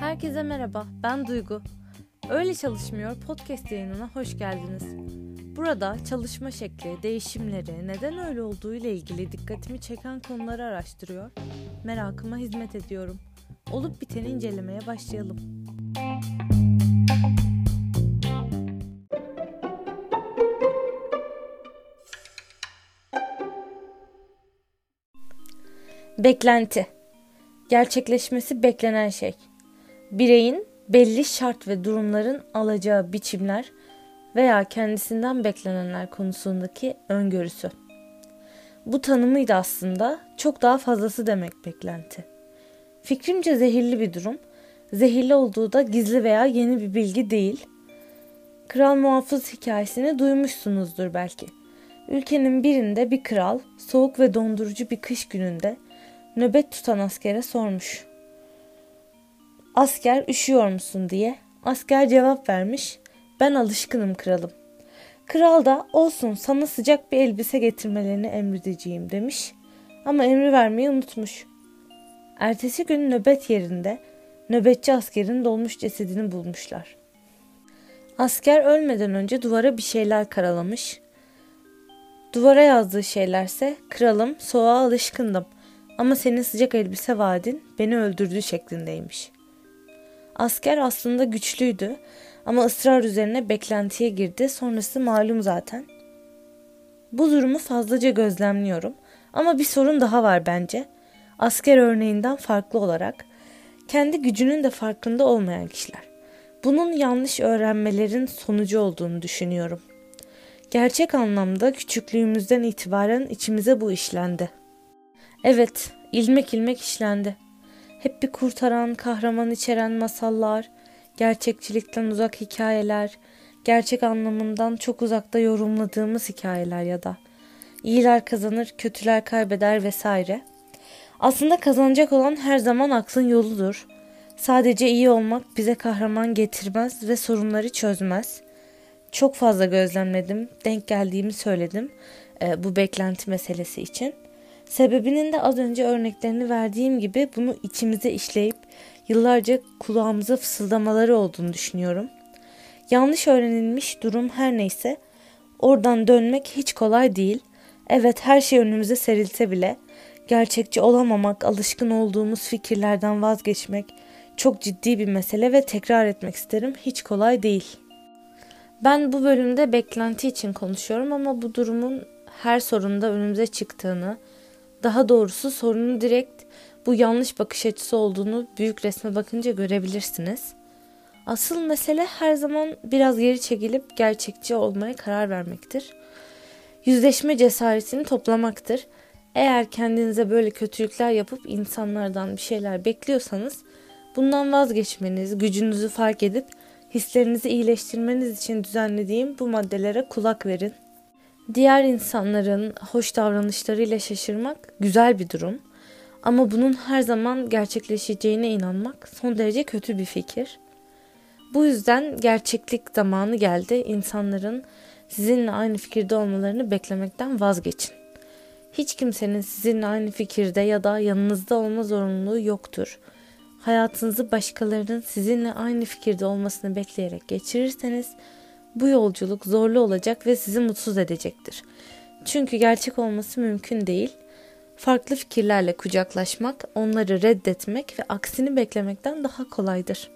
Herkese merhaba, ben Duygu. Öyle Çalışmıyor podcast yayınına hoş geldiniz. Burada çalışma şekli, değişimleri, neden öyle olduğu ile ilgili dikkatimi çeken konuları araştırıyor, merakıma hizmet ediyorum. Olup biteni incelemeye başlayalım. Beklenti Gerçekleşmesi beklenen şey. Bireyin belli şart ve durumların alacağı biçimler veya kendisinden beklenenler konusundaki öngörüsü. Bu tanımıydı aslında çok daha fazlası demek beklenti. Fikrimce zehirli bir durum. Zehirli olduğu da gizli veya yeni bir bilgi değil. Kral muhafız hikayesini duymuşsunuzdur belki. Ülkenin birinde bir kral soğuk ve dondurucu bir kış gününde nöbet tutan askere sormuş. Asker üşüyor musun diye. Asker cevap vermiş. Ben alışkınım kralım. Kral da olsun sana sıcak bir elbise getirmelerini emredeceğim demiş. Ama emri vermeyi unutmuş. Ertesi gün nöbet yerinde nöbetçi askerin dolmuş cesedini bulmuşlar. Asker ölmeden önce duvara bir şeyler karalamış. Duvara yazdığı şeylerse kralım soğuğa alışkındım ama senin sıcak elbise vaadin beni öldürdü şeklindeymiş. Asker aslında güçlüydü ama ısrar üzerine beklentiye girdi. Sonrası malum zaten. Bu durumu fazlaca gözlemliyorum ama bir sorun daha var bence. Asker örneğinden farklı olarak kendi gücünün de farkında olmayan kişiler. Bunun yanlış öğrenmelerin sonucu olduğunu düşünüyorum. Gerçek anlamda küçüklüğümüzden itibaren içimize bu işlendi. Evet, ilmek ilmek işlendi. Hep bir kurtaran, kahraman içeren masallar, gerçekçilikten uzak hikayeler, gerçek anlamından çok uzakta yorumladığımız hikayeler ya da iyiler kazanır, kötüler kaybeder vesaire. Aslında kazanacak olan her zaman aklın yoludur. Sadece iyi olmak bize kahraman getirmez ve sorunları çözmez. Çok fazla gözlemledim, denk geldiğimi söyledim e, bu beklenti meselesi için. Sebebinin de az önce örneklerini verdiğim gibi bunu içimize işleyip yıllarca kulağımıza fısıldamaları olduğunu düşünüyorum. Yanlış öğrenilmiş durum her neyse oradan dönmek hiç kolay değil. Evet her şey önümüze serilse bile gerçekçi olamamak, alışkın olduğumuz fikirlerden vazgeçmek çok ciddi bir mesele ve tekrar etmek isterim hiç kolay değil. Ben bu bölümde beklenti için konuşuyorum ama bu durumun her sorunda önümüze çıktığını, daha doğrusu sorunun direkt bu yanlış bakış açısı olduğunu büyük resme bakınca görebilirsiniz. Asıl mesele her zaman biraz geri çekilip gerçekçi olmaya karar vermektir. Yüzleşme cesaretini toplamaktır. Eğer kendinize böyle kötülükler yapıp insanlardan bir şeyler bekliyorsanız bundan vazgeçmeniz, gücünüzü fark edip hislerinizi iyileştirmeniz için düzenlediğim bu maddelere kulak verin. Diğer insanların hoş davranışlarıyla şaşırmak güzel bir durum. Ama bunun her zaman gerçekleşeceğine inanmak son derece kötü bir fikir. Bu yüzden gerçeklik zamanı geldi. İnsanların sizinle aynı fikirde olmalarını beklemekten vazgeçin. Hiç kimsenin sizinle aynı fikirde ya da yanınızda olma zorunluluğu yoktur. Hayatınızı başkalarının sizinle aynı fikirde olmasını bekleyerek geçirirseniz bu yolculuk zorlu olacak ve sizi mutsuz edecektir. Çünkü gerçek olması mümkün değil. Farklı fikirlerle kucaklaşmak, onları reddetmek ve aksini beklemekten daha kolaydır.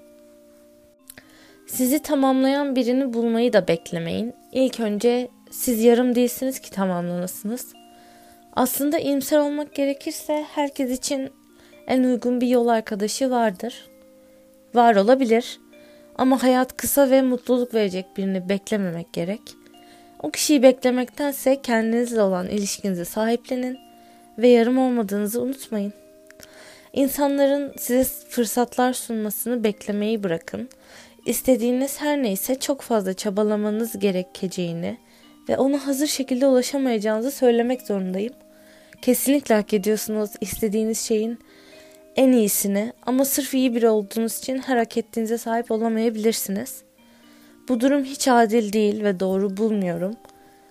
Sizi tamamlayan birini bulmayı da beklemeyin. İlk önce siz yarım değilsiniz ki tamamlanasınız. Aslında iyimser olmak gerekirse herkes için en uygun bir yol arkadaşı vardır. Var olabilir. Ama hayat kısa ve mutluluk verecek birini beklememek gerek. O kişiyi beklemektense kendinizle olan ilişkinizi sahiplenin ve yarım olmadığınızı unutmayın. İnsanların size fırsatlar sunmasını beklemeyi bırakın. İstediğiniz her neyse çok fazla çabalamanız gerekeceğini ve ona hazır şekilde ulaşamayacağınızı söylemek zorundayım. Kesinlikle hak ediyorsunuz istediğiniz şeyin en iyisini ama sırf iyi biri olduğunuz için her hak ettiğinize sahip olamayabilirsiniz. Bu durum hiç adil değil ve doğru bulmuyorum.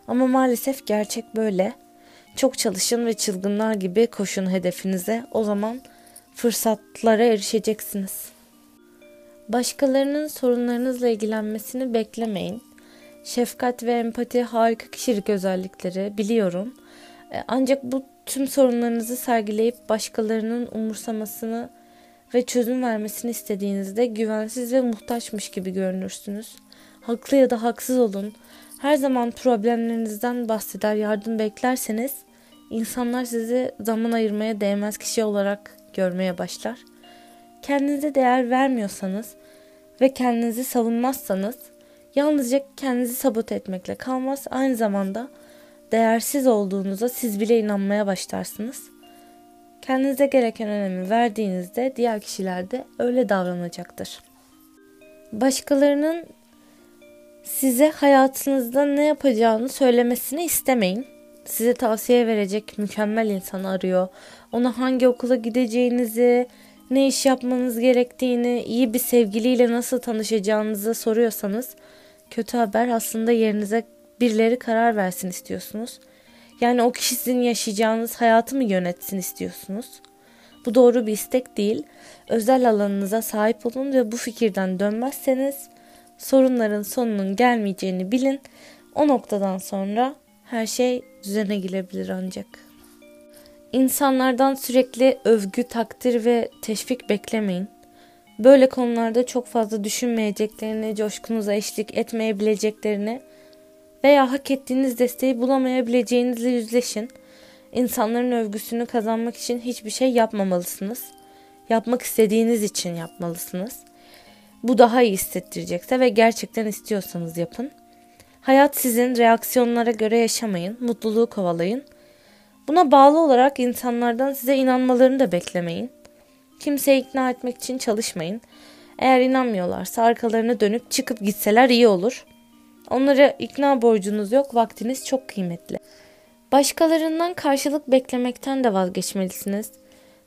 Ama maalesef gerçek böyle. Çok çalışın ve çılgınlar gibi koşun hedefinize. O zaman fırsatlara erişeceksiniz. Başkalarının sorunlarınızla ilgilenmesini beklemeyin. Şefkat ve empati harika kişilik özellikleri biliyorum. E, ancak bu tüm sorunlarınızı sergileyip başkalarının umursamasını ve çözüm vermesini istediğinizde güvensiz ve muhtaçmış gibi görünürsünüz. Haklı ya da haksız olun. Her zaman problemlerinizden bahseder, yardım beklerseniz insanlar sizi zaman ayırmaya değmez kişi olarak görmeye başlar. Kendinize değer vermiyorsanız ve kendinizi savunmazsanız yalnızca kendinizi sabote etmekle kalmaz. Aynı zamanda değersiz olduğunuza siz bile inanmaya başlarsınız. Kendinize gereken önemi verdiğinizde diğer kişiler de öyle davranacaktır. Başkalarının size hayatınızda ne yapacağını söylemesini istemeyin. Size tavsiye verecek mükemmel insanı arıyor. Ona hangi okula gideceğinizi, ne iş yapmanız gerektiğini, iyi bir sevgiliyle nasıl tanışacağınızı soruyorsanız kötü haber aslında yerinize birileri karar versin istiyorsunuz. Yani o kişi sizin yaşayacağınız hayatı mı yönetsin istiyorsunuz? Bu doğru bir istek değil. Özel alanınıza sahip olun ve bu fikirden dönmezseniz sorunların sonunun gelmeyeceğini bilin. O noktadan sonra her şey düzene girebilir ancak. İnsanlardan sürekli övgü, takdir ve teşvik beklemeyin. Böyle konularda çok fazla düşünmeyeceklerini, coşkunuza eşlik etmeyebileceklerini veya hak ettiğiniz desteği bulamayabileceğinizle yüzleşin. İnsanların övgüsünü kazanmak için hiçbir şey yapmamalısınız. Yapmak istediğiniz için yapmalısınız. Bu daha iyi hissettirecekse ve gerçekten istiyorsanız yapın. Hayat sizin reaksiyonlara göre yaşamayın, mutluluğu kovalayın. Buna bağlı olarak insanlardan size inanmalarını da beklemeyin. Kimseyi ikna etmek için çalışmayın. Eğer inanmıyorlarsa arkalarına dönüp çıkıp gitseler iyi olur. Onlara ikna borcunuz yok, vaktiniz çok kıymetli. Başkalarından karşılık beklemekten de vazgeçmelisiniz.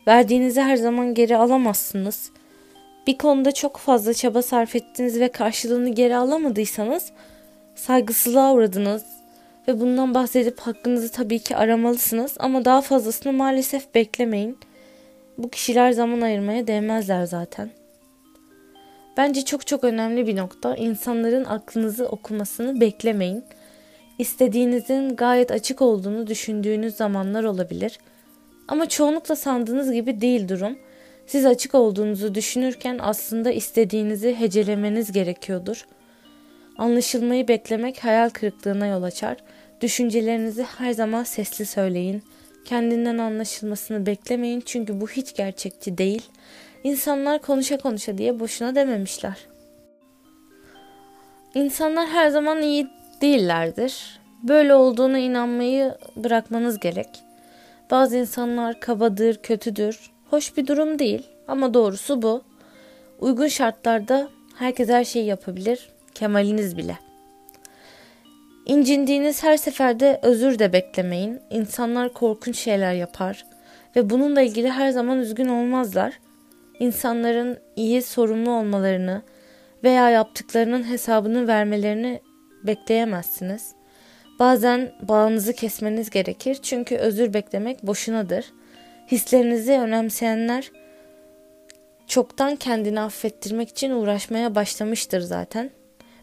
Verdiğinizi her zaman geri alamazsınız. Bir konuda çok fazla çaba sarf ettiniz ve karşılığını geri alamadıysanız saygısızlığa uğradınız ve bundan bahsedip hakkınızı tabii ki aramalısınız ama daha fazlasını maalesef beklemeyin. Bu kişiler zaman ayırmaya değmezler zaten. Bence çok çok önemli bir nokta. İnsanların aklınızı okumasını beklemeyin. İstediğinizin gayet açık olduğunu düşündüğünüz zamanlar olabilir. Ama çoğunlukla sandığınız gibi değil durum. Siz açık olduğunuzu düşünürken aslında istediğinizi hecelemeniz gerekiyordur. Anlaşılmayı beklemek hayal kırıklığına yol açar. Düşüncelerinizi her zaman sesli söyleyin. Kendinden anlaşılmasını beklemeyin çünkü bu hiç gerçekçi değil. İnsanlar konuşa konuşa diye boşuna dememişler. İnsanlar her zaman iyi değillerdir. Böyle olduğuna inanmayı bırakmanız gerek. Bazı insanlar kabadır, kötüdür. Hoş bir durum değil ama doğrusu bu. Uygun şartlarda herkes her şeyi yapabilir. Kemaliniz bile. İncindiğiniz her seferde özür de beklemeyin. İnsanlar korkunç şeyler yapar ve bununla ilgili her zaman üzgün olmazlar. İnsanların iyi sorumlu olmalarını veya yaptıklarının hesabını vermelerini bekleyemezsiniz. Bazen bağınızı kesmeniz gerekir çünkü özür beklemek boşunadır. Hislerinizi önemseyenler çoktan kendini affettirmek için uğraşmaya başlamıştır zaten.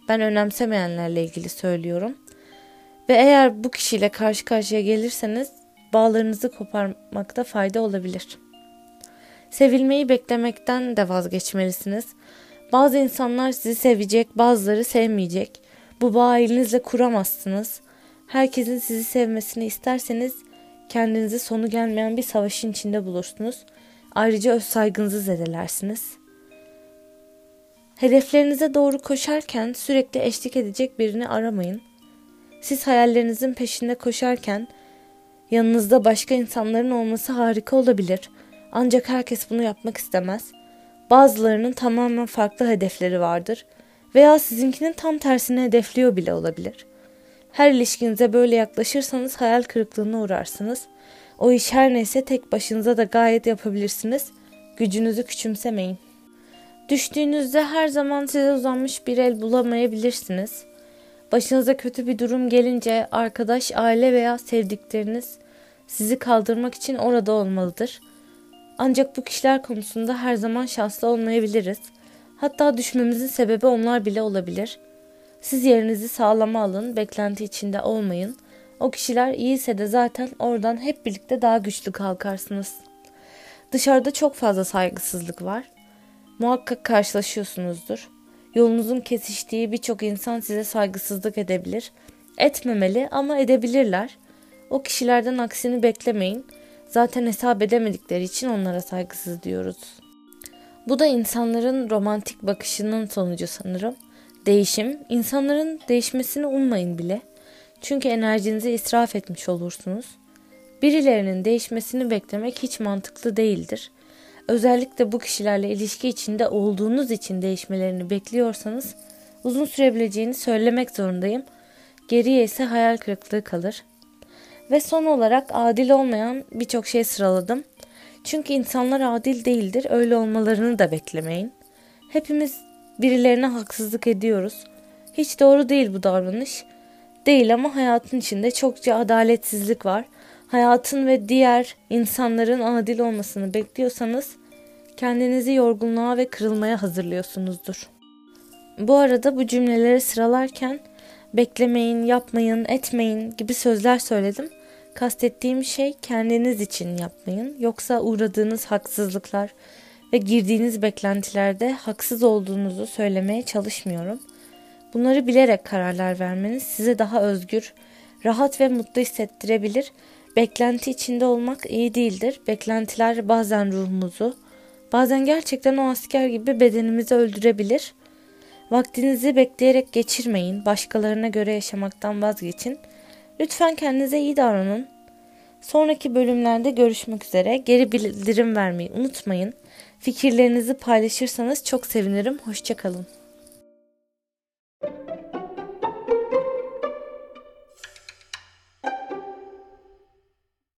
Ben önemsemeyenlerle ilgili söylüyorum. Ve eğer bu kişiyle karşı karşıya gelirseniz bağlarınızı koparmakta fayda olabilir. Sevilmeyi beklemekten de vazgeçmelisiniz. Bazı insanlar sizi sevecek, bazıları sevmeyecek. Bu bağı elinizle kuramazsınız. Herkesin sizi sevmesini isterseniz kendinizi sonu gelmeyen bir savaşın içinde bulursunuz. Ayrıca öz saygınızı zedelersiniz. Hedeflerinize doğru koşarken sürekli eşlik edecek birini aramayın. Siz hayallerinizin peşinde koşarken yanınızda başka insanların olması harika olabilir. Ancak herkes bunu yapmak istemez. Bazılarının tamamen farklı hedefleri vardır veya sizinkinin tam tersini hedefliyor bile olabilir. Her ilişkinize böyle yaklaşırsanız hayal kırıklığına uğrarsınız. O iş her neyse tek başınıza da gayet yapabilirsiniz. Gücünüzü küçümsemeyin. Düştüğünüzde her zaman size uzanmış bir el bulamayabilirsiniz. Başınıza kötü bir durum gelince arkadaş, aile veya sevdikleriniz sizi kaldırmak için orada olmalıdır. Ancak bu kişiler konusunda her zaman şanslı olmayabiliriz. Hatta düşmemizin sebebi onlar bile olabilir. Siz yerinizi sağlama alın, beklenti içinde olmayın. O kişiler iyiyse de zaten oradan hep birlikte daha güçlü kalkarsınız. Dışarıda çok fazla saygısızlık var. Muhakkak karşılaşıyorsunuzdur. Yolunuzun kesiştiği birçok insan size saygısızlık edebilir. Etmemeli ama edebilirler. O kişilerden aksini beklemeyin. Zaten hesap edemedikleri için onlara saygısız diyoruz. Bu da insanların romantik bakışının sonucu sanırım. Değişim, insanların değişmesini ummayın bile. Çünkü enerjinizi israf etmiş olursunuz. Birilerinin değişmesini beklemek hiç mantıklı değildir. Özellikle bu kişilerle ilişki içinde olduğunuz için değişmelerini bekliyorsanız uzun sürebileceğini söylemek zorundayım. Geriye ise hayal kırıklığı kalır. Ve son olarak adil olmayan birçok şey sıraladım. Çünkü insanlar adil değildir. Öyle olmalarını da beklemeyin. Hepimiz birilerine haksızlık ediyoruz. Hiç doğru değil bu davranış. Değil ama hayatın içinde çokça adaletsizlik var. Hayatın ve diğer insanların adil olmasını bekliyorsanız kendinizi yorgunluğa ve kırılmaya hazırlıyorsunuzdur. Bu arada bu cümleleri sıralarken beklemeyin, yapmayın, etmeyin gibi sözler söyledim. Kastettiğim şey kendiniz için yapmayın. Yoksa uğradığınız haksızlıklar ve girdiğiniz beklentilerde haksız olduğunuzu söylemeye çalışmıyorum. Bunları bilerek kararlar vermeniz size daha özgür, rahat ve mutlu hissettirebilir. Beklenti içinde olmak iyi değildir. Beklentiler bazen ruhumuzu, bazen gerçekten o asker gibi bedenimizi öldürebilir. Vaktinizi bekleyerek geçirmeyin. Başkalarına göre yaşamaktan vazgeçin. Lütfen kendinize iyi davranın. Sonraki bölümlerde görüşmek üzere. Geri bildirim vermeyi unutmayın. Fikirlerinizi paylaşırsanız çok sevinirim. Hoşçakalın.